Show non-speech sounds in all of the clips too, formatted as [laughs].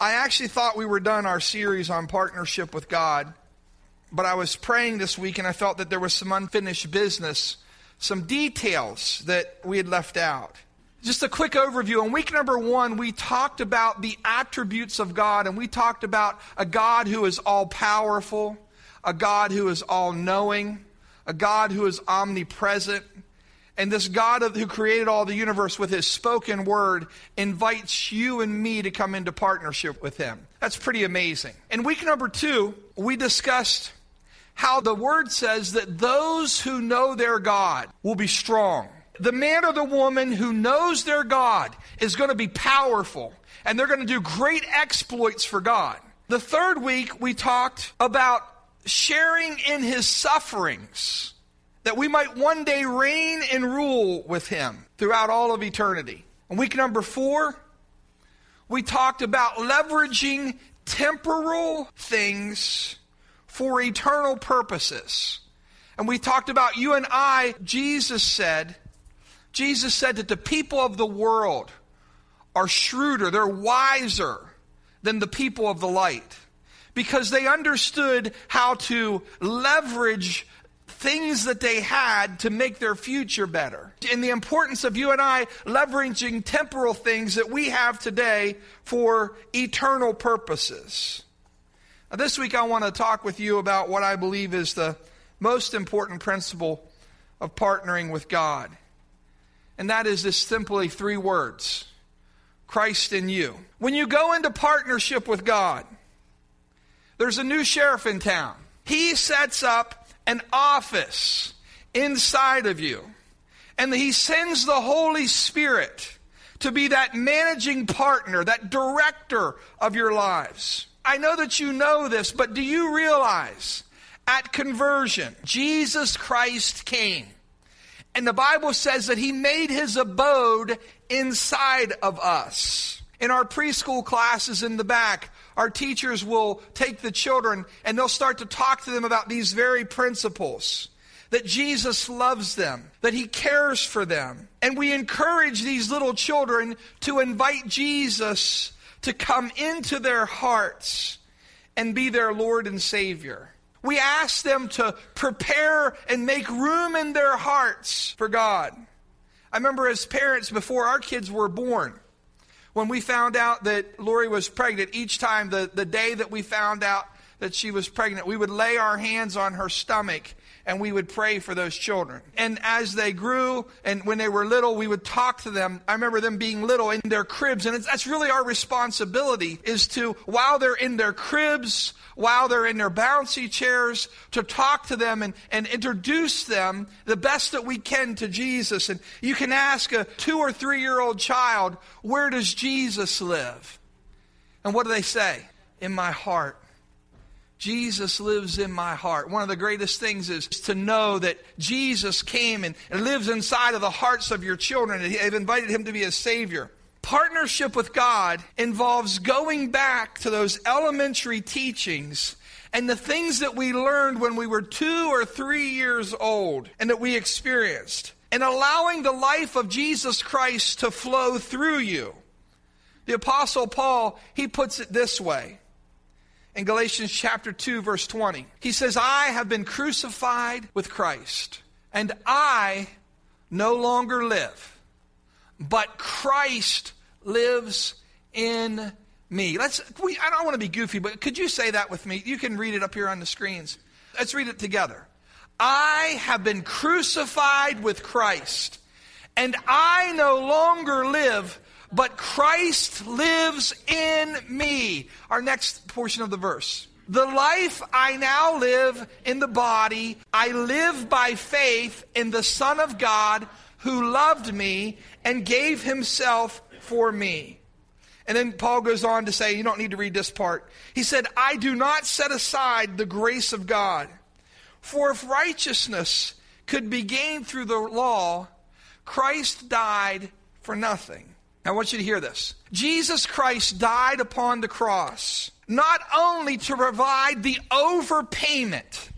I actually thought we were done our series on partnership with God, but I was praying this week and I felt that there was some unfinished business, some details that we had left out. Just a quick overview. In week number one, we talked about the attributes of God, and we talked about a God who is all powerful, a God who is all knowing, a God who is omnipresent. And this God of, who created all the universe with his spoken word invites you and me to come into partnership with him. That's pretty amazing. In week number two, we discussed how the word says that those who know their God will be strong. The man or the woman who knows their God is going to be powerful and they're going to do great exploits for God. The third week, we talked about sharing in his sufferings that we might one day reign and rule with him throughout all of eternity. In week number four, we talked about leveraging temporal things for eternal purposes. And we talked about you and I, Jesus said, Jesus said that the people of the world are shrewder, they're wiser than the people of the light because they understood how to leverage things that they had to make their future better. And the importance of you and I leveraging temporal things that we have today for eternal purposes. Now, this week, I want to talk with you about what I believe is the most important principle of partnering with God. And that is this simply three words Christ in you. When you go into partnership with God, there's a new sheriff in town. He sets up an office inside of you. And he sends the Holy Spirit to be that managing partner, that director of your lives. I know that you know this, but do you realize at conversion, Jesus Christ came? And the Bible says that he made his abode inside of us. In our preschool classes in the back, our teachers will take the children and they'll start to talk to them about these very principles that Jesus loves them, that he cares for them. And we encourage these little children to invite Jesus to come into their hearts and be their Lord and Savior. We ask them to prepare and make room in their hearts for God. I remember as parents, before our kids were born, when we found out that Lori was pregnant, each time, the, the day that we found out that she was pregnant, we would lay our hands on her stomach and we would pray for those children. And as they grew and when they were little, we would talk to them. I remember them being little in their cribs. And that's really our responsibility is to, while they're in their cribs, while they're in their bouncy chairs, to talk to them and, and introduce them the best that we can to Jesus. And you can ask a two or three year old child, where does Jesus live? And what do they say? In my heart. Jesus lives in my heart. One of the greatest things is to know that Jesus came and, lives inside of the hearts of your children and they've invited him to be a savior. Partnership with God involves going back to those elementary teachings and the things that we learned when we were two or three years old and that we experienced and allowing the life of Jesus Christ to flow through you. The apostle Paul, he puts it this way in Galatians chapter 2 verse 20. He says, "I have been crucified with Christ, and I no longer live, but Christ lives in me." Let's we, I don't want to be goofy, but could you say that with me? You can read it up here on the screens. Let's read it together. I have been crucified with Christ, and I no longer live, but Christ lives in me. Our next portion of the verse. The life I now live in the body, I live by faith in the Son of God who loved me and gave himself for me. And then Paul goes on to say, you don't need to read this part. He said, I do not set aside the grace of God. For if righteousness could be gained through the law, Christ died for nothing. I want you to hear this. Jesus Christ died upon the cross not only to provide the overpayment.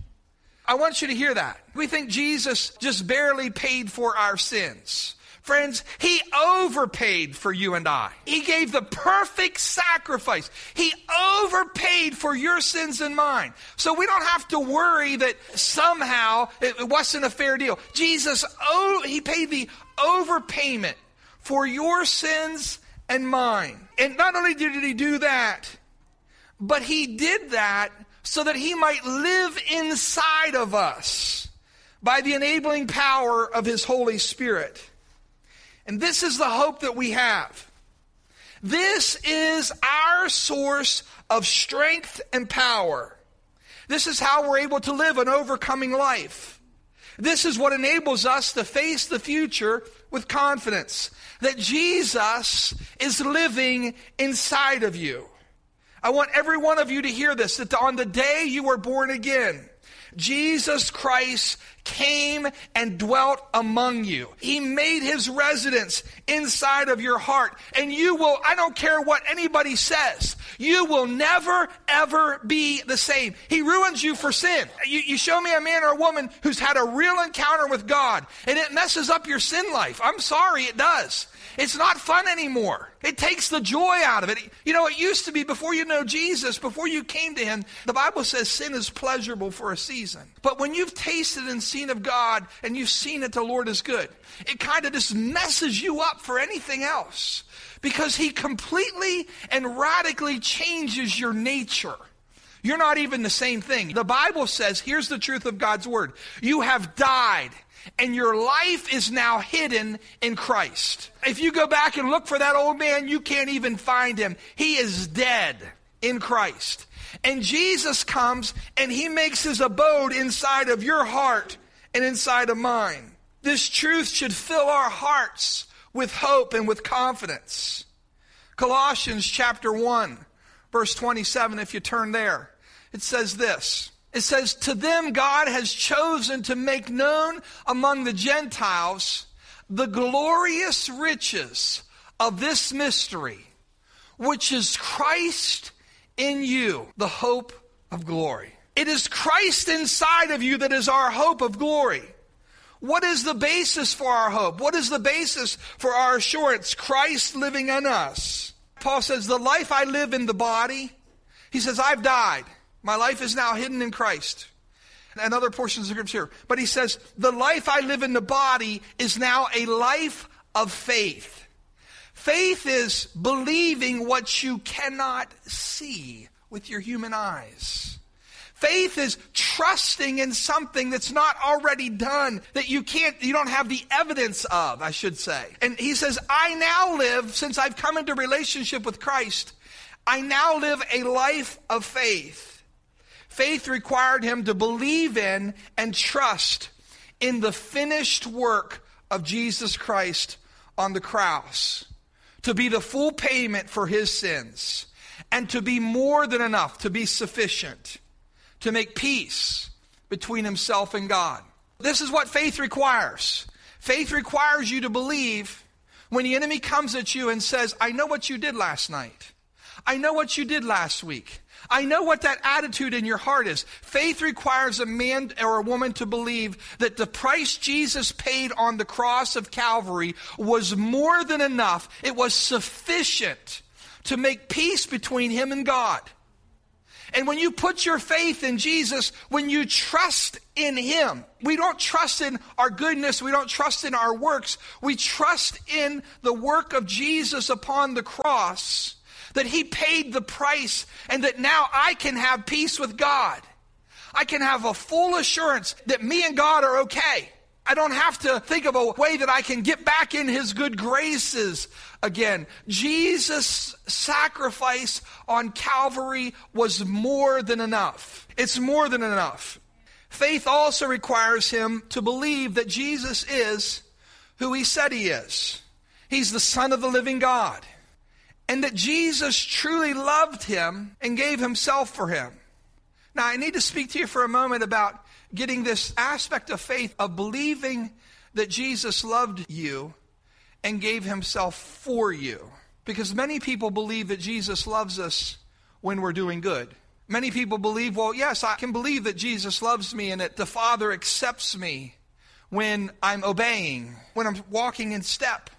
I want you to hear that. We think Jesus just barely paid for our sins. Friends, he overpaid for you and I. He gave the perfect sacrifice. He overpaid for your sins and mine. So we don't have to worry that somehow it wasn't a fair deal. Jesus, oh, he paid the overpayment for your sins and mine. And not only did he do that, but he did that so that he might live inside of us by the enabling power of his Holy Spirit. And this is the hope that we have. This is our source of strength and power. This is how we're able to live an overcoming life. This is what enables us to face the future with confidence that Jesus is living inside of you. I want every one of you to hear this that on the day you were born again, Jesus Christ came and dwelt among you. He made his residence inside of your heart. And you will, I don't care what anybody says, you will never, ever be the same. He ruins you for sin. You, you show me a man or a woman who's had a real encounter with God, and it messes up your sin life. I'm sorry, it does. It's not fun anymore. It takes the joy out of it. You know, it used to be before you know Jesus, before you came to Him, the Bible says sin is pleasurable for a season. But when you've tasted and seen of God and you've seen that the Lord is good, it kind of just messes you up for anything else because He completely and radically changes your nature. You're not even the same thing. The Bible says, here's the truth of God's Word. You have died and your life is now hidden in Christ. If you go back and look for that old man, you can't even find him. He is dead in Christ. And Jesus comes and he makes his abode inside of your heart and inside of mine. This truth should fill our hearts with hope and with confidence. Colossians chapter 1, verse 27, if you turn there, it says this it says, To them God has chosen to make known among the Gentiles the glorious riches of this mystery, which is Christ in you, the hope of glory. It is Christ inside of you that is our hope of glory. What is the basis for our hope? What is the basis for our assurance? Christ living in us. Paul says, The life I live in the body, he says, I've died. My life is now hidden in Christ. And other portions of scripture. But he says, the life I live in the body is now a life of faith. Faith is believing what you cannot see with your human eyes. Faith is trusting in something that's not already done, that you can't, you don't have the evidence of, I should say. And he says, I now live, since I've come into relationship with Christ, I now live a life of faith. Faith required him to believe in and trust in the finished work of Jesus Christ on the cross, to be the full payment for his sins, and to be more than enough, to be sufficient, to make peace between himself and God. This is what faith requires. Faith requires you to believe when the enemy comes at you and says, I know what you did last night. I know what you did last week. I know what that attitude in your heart is. Faith requires a man or a woman to believe that the price Jesus paid on the cross of Calvary was more than enough. It was sufficient to make peace between him and God. And when you put your faith in Jesus, when you trust in Him, we don't trust in our goodness, we don't trust in our works, we trust in the work of Jesus upon the cross that He paid the price and that now I can have peace with God. I can have a full assurance that me and God are okay. I don't have to think of a way that I can get back in His good graces again. Jesus' sacrifice on Calvary was more than enough. It's more than enough. Faith also requires him to believe that Jesus is who he said he is. He's the Son of the living God and that Jesus truly loved him and gave himself for him. Now, I need to speak to you for a moment about getting this aspect of faith of believing that Jesus loved you and gave himself for you. Because many people believe that Jesus loves us when we're doing good. Many people believe, well, yes, I can believe that Jesus loves me and that the Father accepts me when I'm obeying, when I'm walking in step.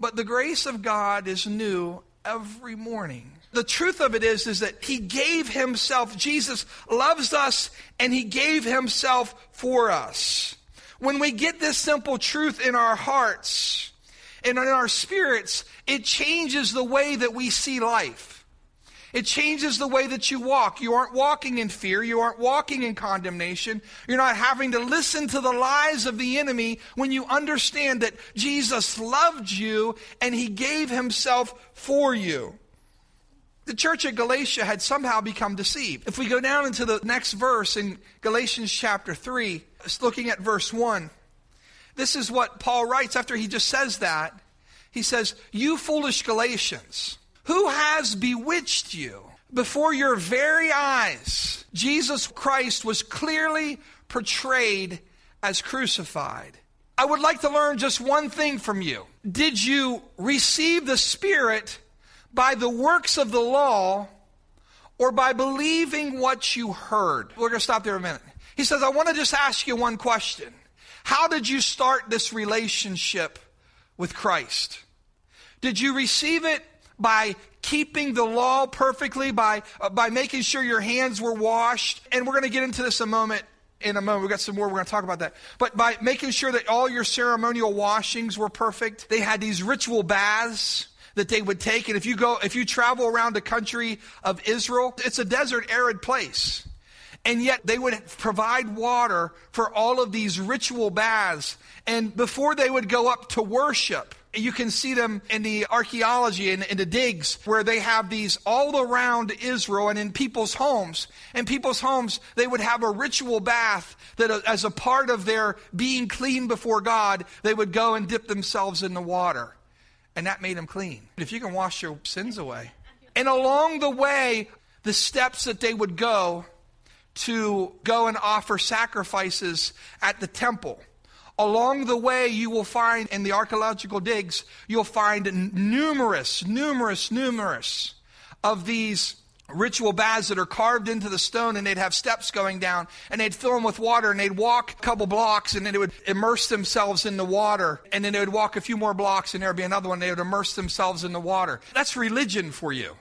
But the grace of God is new every morning. The truth of it is, is that He gave Himself. Jesus loves us and He gave Himself for us. When we get this simple truth in our hearts and in our spirits, it changes the way that we see life. It changes the way that you walk. You aren't walking in fear. You aren't walking in condemnation. You're not having to listen to the lies of the enemy when you understand that Jesus loved you and he gave himself for you. The church at Galatia had somehow become deceived. If we go down into the next verse in Galatians chapter 3, looking at verse 1, this is what Paul writes after he just says that. He says, You foolish Galatians. Who has bewitched you? Before your very eyes, Jesus Christ was clearly portrayed as crucified. I would like to learn just one thing from you. Did you receive the Spirit by the works of the law or by believing what you heard? We're going to stop there a minute. He says, I want to just ask you one question. How did you start this relationship with Christ? Did you receive it by keeping the law perfectly, by, uh, by making sure your hands were washed. And we're going to get into this a moment in a moment. We've got some more. We're going to talk about that. But by making sure that all your ceremonial washings were perfect, they had these ritual baths that they would take. And if you go, if you travel around the country of Israel, it's a desert, arid place. And yet they would provide water for all of these ritual baths. And before they would go up to worship, you can see them in the archaeology and in, the digs where they have these all around Israel and in people's homes. In people's homes, they would have a ritual bath that, uh, as a part of their being clean before God, they would go and dip themselves in the water. And that made them clean. If you can wash your sins away. And along the way, the steps that they would go to go and offer sacrifices at the temple Along the way, you will find in the archaeological digs, you'll find numerous, numerous, numerous of these ritual baths that are carved into the stone and they'd have steps going down and they'd fill them with water and they'd walk a couple blocks and then they would immerse themselves in the water and then they would walk a few more blocks and there'd be another one they would immerse themselves in the water. That's religion for you.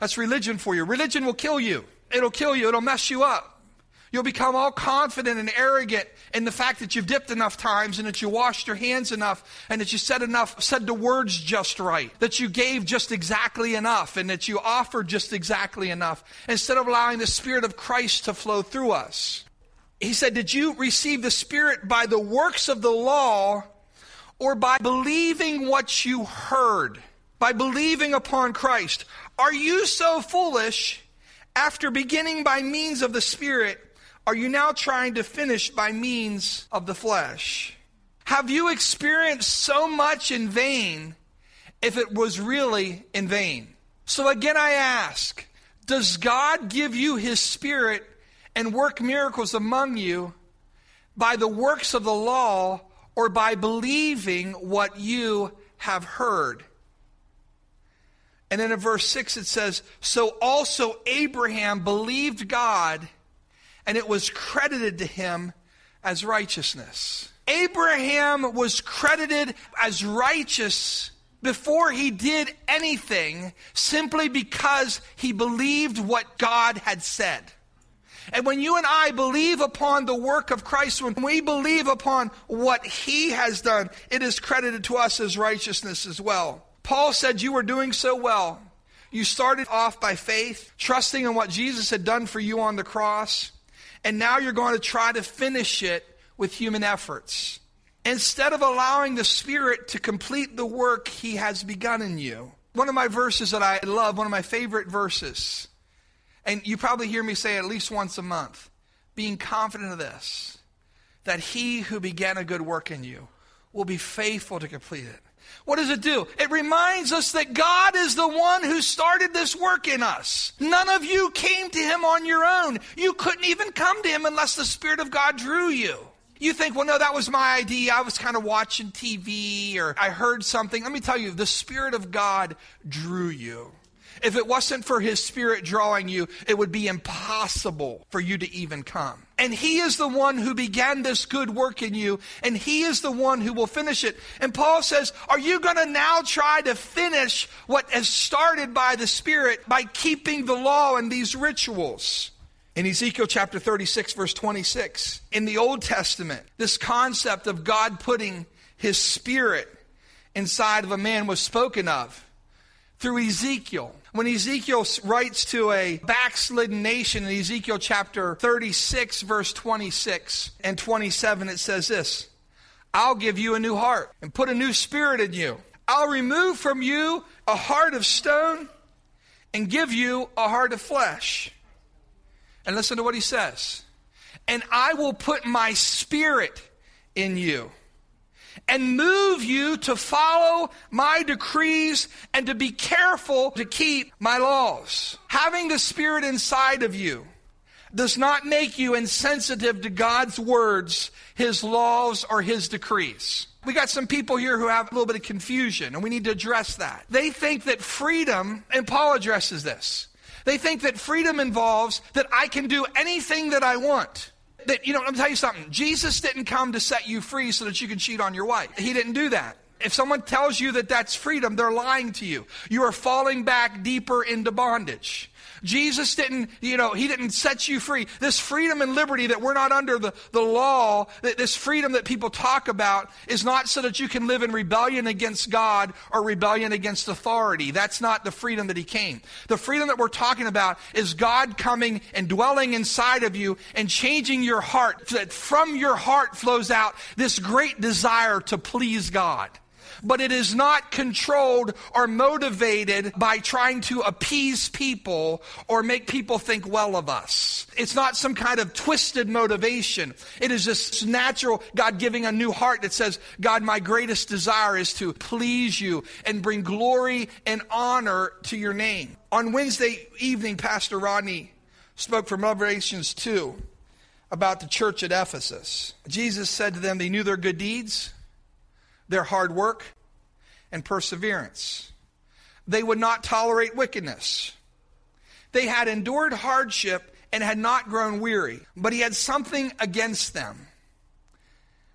That's religion for you. Religion will kill you. It'll kill you. It'll mess you up You'll become all confident and arrogant in the fact that you've dipped enough times and that you washed your hands enough and that you said enough, said the words just right, that you gave just exactly enough and that you offered just exactly enough instead of allowing the Spirit of Christ to flow through us. He said, Did you receive the Spirit by the works of the law or by believing what you heard? By believing upon Christ? Are you so foolish after beginning by means of the Spirit? Are you now trying to finish by means of the flesh? Have you experienced so much in vain if it was really in vain? So again, I ask Does God give you His Spirit and work miracles among you by the works of the law or by believing what you have heard? And then in verse 6 it says, So also Abraham believed God and it was credited to him as righteousness. Abraham was credited as righteous before he did anything simply because he believed what God had said. And when you and I believe upon the work of Christ, when we believe upon what he has done, it is credited to us as righteousness as well. Paul said, You were doing so well. You started off by faith, trusting in what Jesus had done for you on the cross and now you're going to try to finish it with human efforts. Instead of allowing the Spirit to complete the work He has begun in you. One of my verses that I love, one of my favorite verses, and you probably hear me say at least once a month, being confident of this, that He who began a good work in you will be faithful to complete it. What does it do? It reminds us that God is the one who started this work in us. None of you came to Him on your own. You couldn't even come to Him unless the Spirit of God drew you. You think, well, no, that was my idea. I was kind of watching TV or I heard something. Let me tell you, the Spirit of God drew you. If it wasn't for His Spirit drawing you, it would be impossible for you to even come. And He is the one who began this good work in you, and He is the one who will finish it. And Paul says, Are you going to now try to finish what has started by the Spirit by keeping the law and these rituals? In Ezekiel chapter 36, verse 26, in the Old Testament, this concept of God putting His Spirit inside of a man was spoken of through Ezekiel. When Ezekiel writes to a backslidden nation in Ezekiel chapter 36, verse 26 and 27, it says this I'll give you a new heart and put a new spirit in you. I'll remove from you a heart of stone and give you a heart of flesh. And listen to what he says. And I will put my spirit in you and move you to follow my decrees and to be careful to keep my laws. Having the Spirit inside of you does not make you insensitive to God's words, His laws, or His decrees. We got some people here who have a little bit of confusion, and we need to address that. They think that freedom, and Paul addresses this, they think that freedom involves that I can do anything that I want. That, you know, me tell you something. Jesus didn't come to set you free so that you can cheat on your wife. He didn't do that. If someone tells you that that's freedom, they're lying to you. You are falling back deeper into bondage. Jesus didn't, you know, he didn't set you free. This freedom and liberty that we're not under the, the law, that this freedom that people talk about is not so that you can live in rebellion against God or rebellion against authority. That's not the freedom that he came. The freedom that we're talking about is God coming and dwelling inside of you and changing your heart. That from your heart flows out this great desire to please God but it is not controlled or motivated by trying to appease people or make people think well of us. It's not some kind of twisted motivation. It is just natural God giving a new heart that says, God, my greatest desire is to please you and bring glory and honor to your name. On Wednesday evening, Pastor Rodney spoke from Revelations 2 about the church at Ephesus. Jesus said to them they knew their good deeds their hard work, and perseverance. They would not tolerate wickedness. They had endured hardship and had not grown weary, but he had something against them.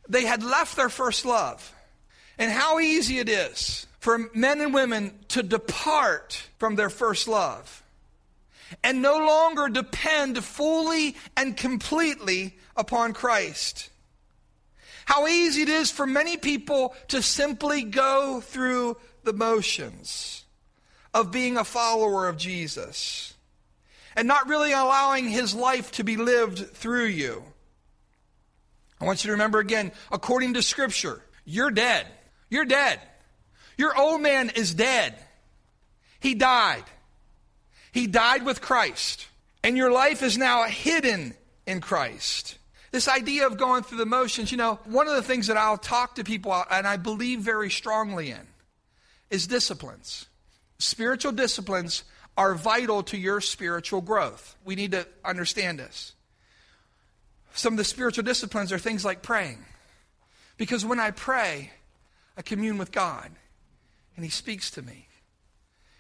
They had left their first love. And how easy it is for men and women to depart from their first love and no longer depend fully and completely upon Christ. How easy it is for many people to simply go through the motions of being a follower of Jesus and not really allowing his life to be lived through you. I want you to remember again, according to Scripture, you're dead. You're dead. Your old man is dead. He died. He died with Christ. And your life is now hidden in Christ. This idea of going through the motions, you know, one of the things that I'll talk to people and I believe very strongly in is disciplines. Spiritual disciplines are vital to your spiritual growth. We need to understand this. Some of the spiritual disciplines are things like praying. Because when I pray, I commune with God and He speaks to me.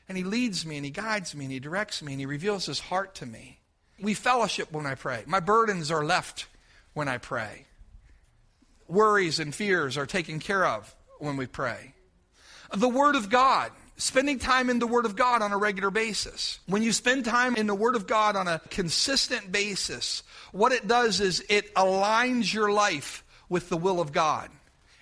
And He leads me and He guides me and He directs me and He reveals His heart to me. We fellowship when I pray. My burdens are left when I pray. Worries and fears are taken care of when we pray. The Word of God, spending time in the Word of God on a regular basis. When you spend time in the Word of God on a consistent basis, what it does is it aligns your life with the will of God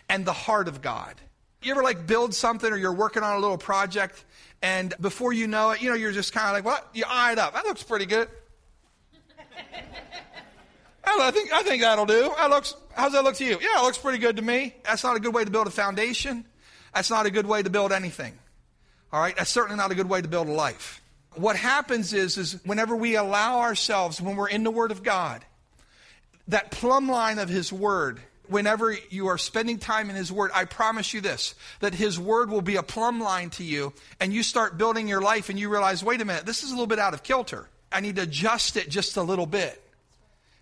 and the heart of God. You ever like build something or you're working on a little project and before you know it, you know, you're just kind of like, what? You eye it up. That looks pretty good. [laughs] I think, I think that'll do. That looks, how's that look to you? Yeah, it looks pretty good to me. That's not a good way to build a foundation. That's not a good way to build anything. All right? That's certainly not a good way to build a life. What happens is, is whenever we allow ourselves, when we're in the Word of God, that plumb line of His Word, whenever you are spending time in His Word, I promise you this, that His Word will be a plumb line to you, and you start building your life and you realize, wait a minute, this is a little bit out of kilter. I need to adjust it just a little bit.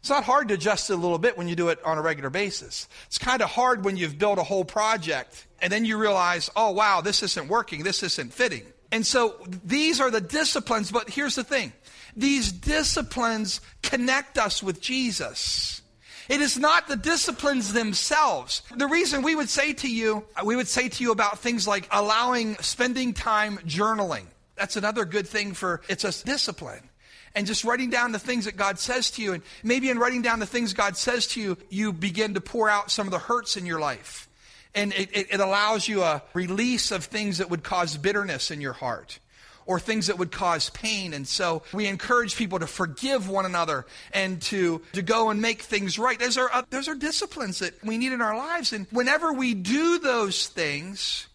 It's not hard to adjust it a little bit when you do it on a regular basis. It's kind of hard when you've built a whole project and then you realize, oh, wow, this isn't working, this isn't fitting. And so these are the disciplines, but here's the thing. These disciplines connect us with Jesus. It is not the disciplines themselves. The reason we would say to you, we would say to you about things like allowing spending time journaling. That's another good thing for it's a discipline. And just writing down the things that God says to you. And maybe in writing down the things God says to you, you begin to pour out some of the hurts in your life. And it, it, it allows you a release of things that would cause bitterness in your heart or things that would cause pain. And so we encourage people to forgive one another and to, to go and make things right. Those are, uh, those are disciplines that we need in our lives. And whenever we do those things,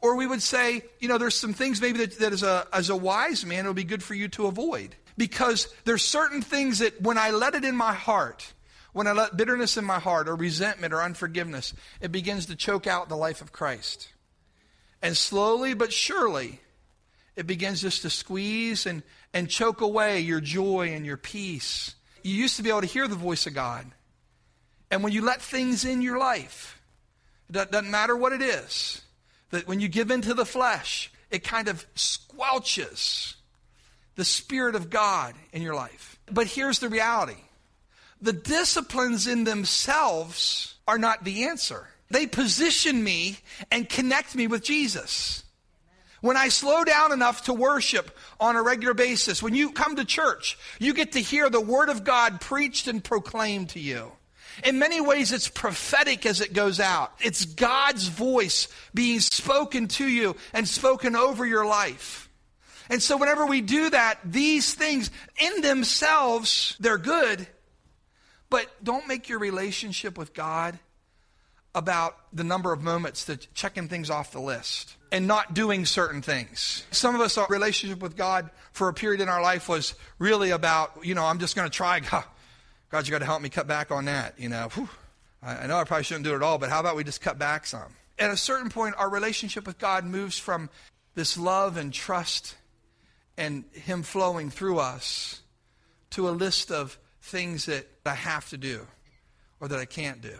or we would say, you know, there's some things maybe that, that as, a, as a wise man, it would be good for you to avoid. Because there's certain things that when I let it in my heart, when I let bitterness in my heart or resentment or unforgiveness, it begins to choke out the life of Christ. And slowly but surely, it begins just to squeeze and, and choke away your joy and your peace. You used to be able to hear the voice of God. And when you let things in your life, it doesn't matter what it is, that when you give into the flesh, it kind of squelches the Spirit of God in your life. But here's the reality the disciplines in themselves are not the answer. They position me and connect me with Jesus. When I slow down enough to worship on a regular basis, when you come to church, you get to hear the Word of God preached and proclaimed to you. In many ways, it's prophetic as it goes out. It's God's voice being spoken to you and spoken over your life. And so, whenever we do that, these things in themselves, they're good, but don't make your relationship with God about the number of moments that checking things off the list and not doing certain things. Some of us, our relationship with God for a period in our life was really about, you know, I'm just going to try. [laughs] God, God, you got to help me cut back on that. You know, Whew. I know I probably shouldn't do it all, but how about we just cut back some? At a certain point, our relationship with God moves from this love and trust and Him flowing through us to a list of things that I have to do or that I can't do.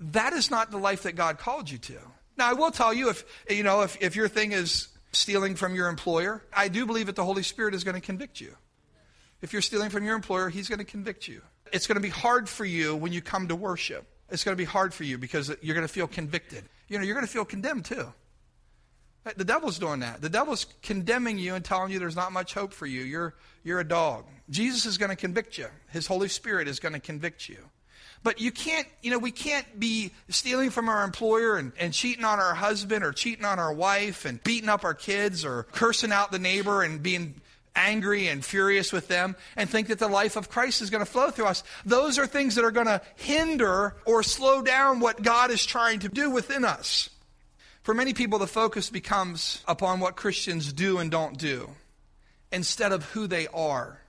That is not the life that God called you to. Now, I will tell you if, you know, if, if your thing is stealing from your employer, I do believe that the Holy Spirit is going to convict you. If you're stealing from your employer, He's going to convict you. It's going to be hard for you when you come to worship. It's going to be hard for you because you're going to feel convicted. You know, you're going to feel condemned too. The devil's doing that. The devil's condemning you and telling you there's not much hope for you. You're, you're a dog. Jesus is going to convict you. His Holy Spirit is going to convict you. But you can't, you know, we can't be stealing from our employer and, and cheating on our husband or cheating on our wife and beating up our kids or cursing out the neighbor and being angry and furious with them and think that the life of Christ is going to flow through us. Those are things that are going to hinder or slow down what God is trying to do within us. For many people, the focus becomes upon what Christians do and don't do instead of who they are.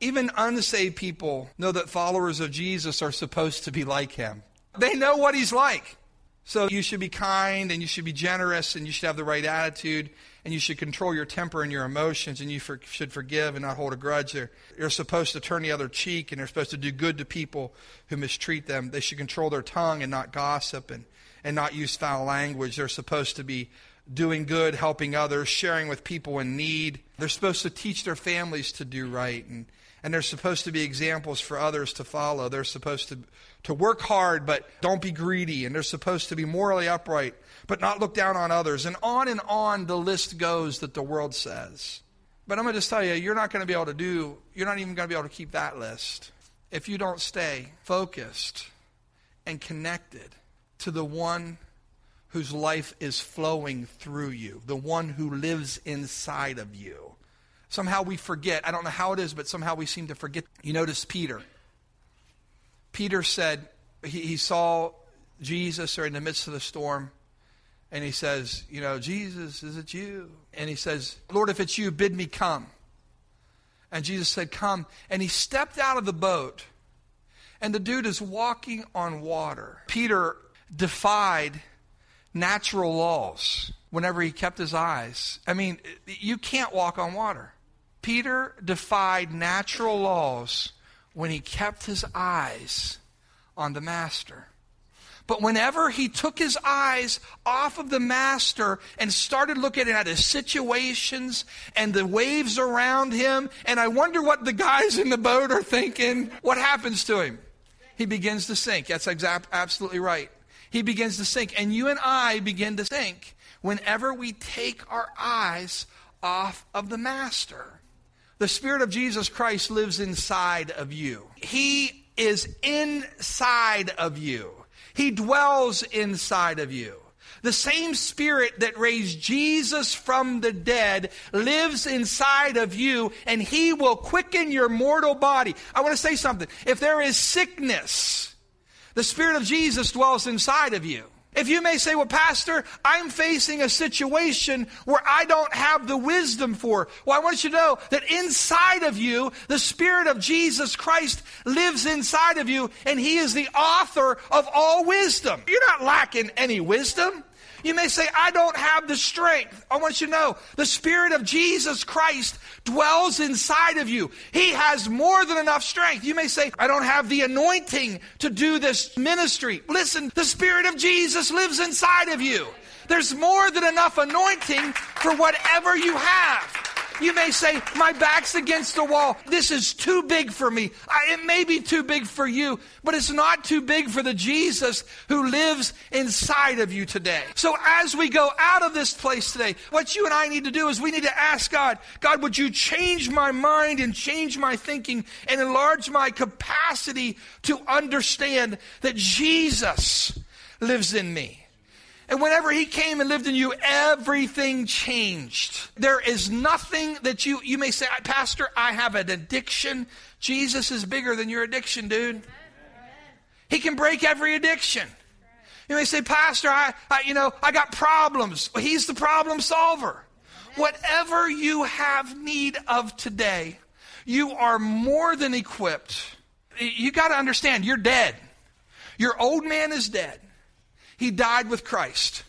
Even unsaved people know that followers of Jesus are supposed to be like him. They know what he's like. So you should be kind and you should be generous and you should have the right attitude and you should control your temper and your emotions and you for, should forgive and not hold a grudge. They're, you're supposed to turn the other cheek and they're supposed to do good to people who mistreat them. They should control their tongue and not gossip and and not use foul language. They're supposed to be doing good, helping others, sharing with people in need. They're supposed to teach their families to do right, and, and they're supposed to be examples for others to follow. They're supposed to, to work hard, but don't be greedy, and they're supposed to be morally upright, but not look down on others. And on and on the list goes that the world says. But I'm going to just tell you, you're not going to be able to do, you're not even going to be able to keep that list if you don't stay focused and connected to the one whose life is flowing through you, the one who lives inside of you. Somehow we forget. I don't know how it is, but somehow we seem to forget. You notice Peter. Peter said, he, he saw Jesus or in the midst of the storm, and he says, You know, Jesus, is it you? And he says, Lord, if it's you, bid me come. And Jesus said, Come. And he stepped out of the boat, and the dude is walking on water. Peter defied natural laws whenever he kept his eyes. I mean, you can't walk on water. Peter defied natural laws when he kept his eyes on the master. But whenever he took his eyes off of the master and started looking at his situations and the waves around him, and I wonder what the guys in the boat are thinking, what happens to him? He begins to sink. That's exact, absolutely right. He begins to sink. And you and I begin to sink whenever we take our eyes off of the master. The Spirit of Jesus Christ lives inside of you. He is inside of you. He dwells inside of you. The same spirit that raised Jesus from the dead lives inside of you and he will quicken your mortal body. I want to say something. If there is sickness, the spirit of Jesus dwells inside of you. If you may say, well, Pastor, I'm facing a situation where I don't have the wisdom for. Well, I want you to know that inside of you, the Spirit of Jesus Christ lives inside of you, and He is the author of all wisdom. You're not lacking any wisdom. You may say, I don't have the strength. I want you to know the Spirit of Jesus Christ dwells inside of you. He has more than enough strength. You may say, I don't have the anointing to do this ministry. Listen, the Spirit of Jesus lives inside of you. There's more than enough anointing for whatever you have. You may say, My back's against the wall. This is too big for me. I, it may be too big for you, but it's not too big for the Jesus who lives inside of you today. So as we go out of this place today, what you and I need to do is we need to ask God, God, would you change my mind and change my thinking and enlarge my capacity to understand that Jesus lives in me? And whenever he came and lived in you, everything changed. There is nothing that you, you may say, Pastor, I have an addiction. Jesus is bigger than your addiction, dude. He can break every addiction. You may say, Pastor, I, I you know, I got problems. Well, he's the problem solver. Whatever you have need of today, you are more than equipped. You got to understand, you're dead. Your old man is dead. He died with Christ.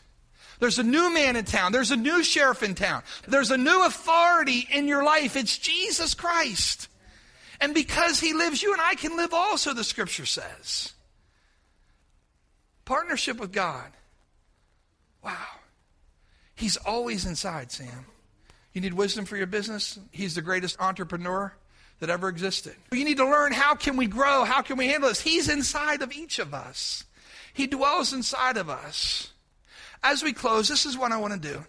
There's a new man in town. There's a new sheriff in town. There's a new authority in your life. It's Jesus Christ. And because he lives, you and I can live also, the scripture says. Partnership with God. Wow. He's always inside, Sam. You need wisdom for your business? He's the greatest entrepreneur that ever existed. You need to learn how can we grow? How can we handle this? He's inside of each of us. He dwells inside of us. As we close, this is what I want to do.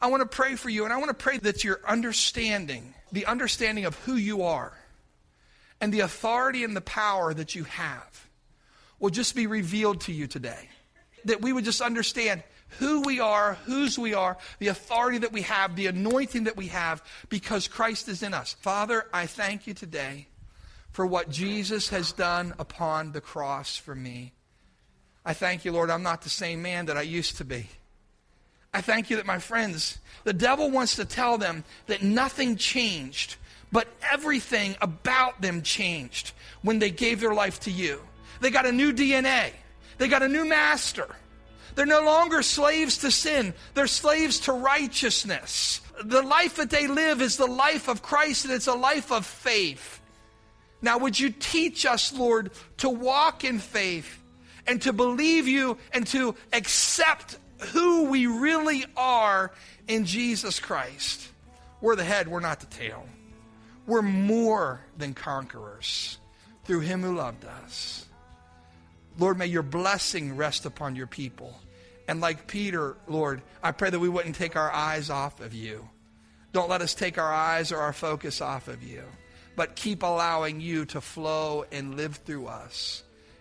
I want to pray for you, and I want to pray that your understanding, the understanding of who you are, and the authority and the power that you have, will just be revealed to you today. That we would just understand who we are, whose we are, the authority that we have, the anointing that we have, because Christ is in us. Father, I thank you today for what Jesus has done upon the cross for me. I thank you, Lord, I'm not the same man that I used to be. I thank you that my friends, the devil wants to tell them that nothing changed, but everything about them changed when they gave their life to you. They got a new DNA, they got a new master. They're no longer slaves to sin, they're slaves to righteousness. The life that they live is the life of Christ, and it's a life of faith. Now, would you teach us, Lord, to walk in faith? And to believe you and to accept who we really are in Jesus Christ. We're the head, we're not the tail. We're more than conquerors through him who loved us. Lord, may your blessing rest upon your people. And like Peter, Lord, I pray that we wouldn't take our eyes off of you. Don't let us take our eyes or our focus off of you, but keep allowing you to flow and live through us.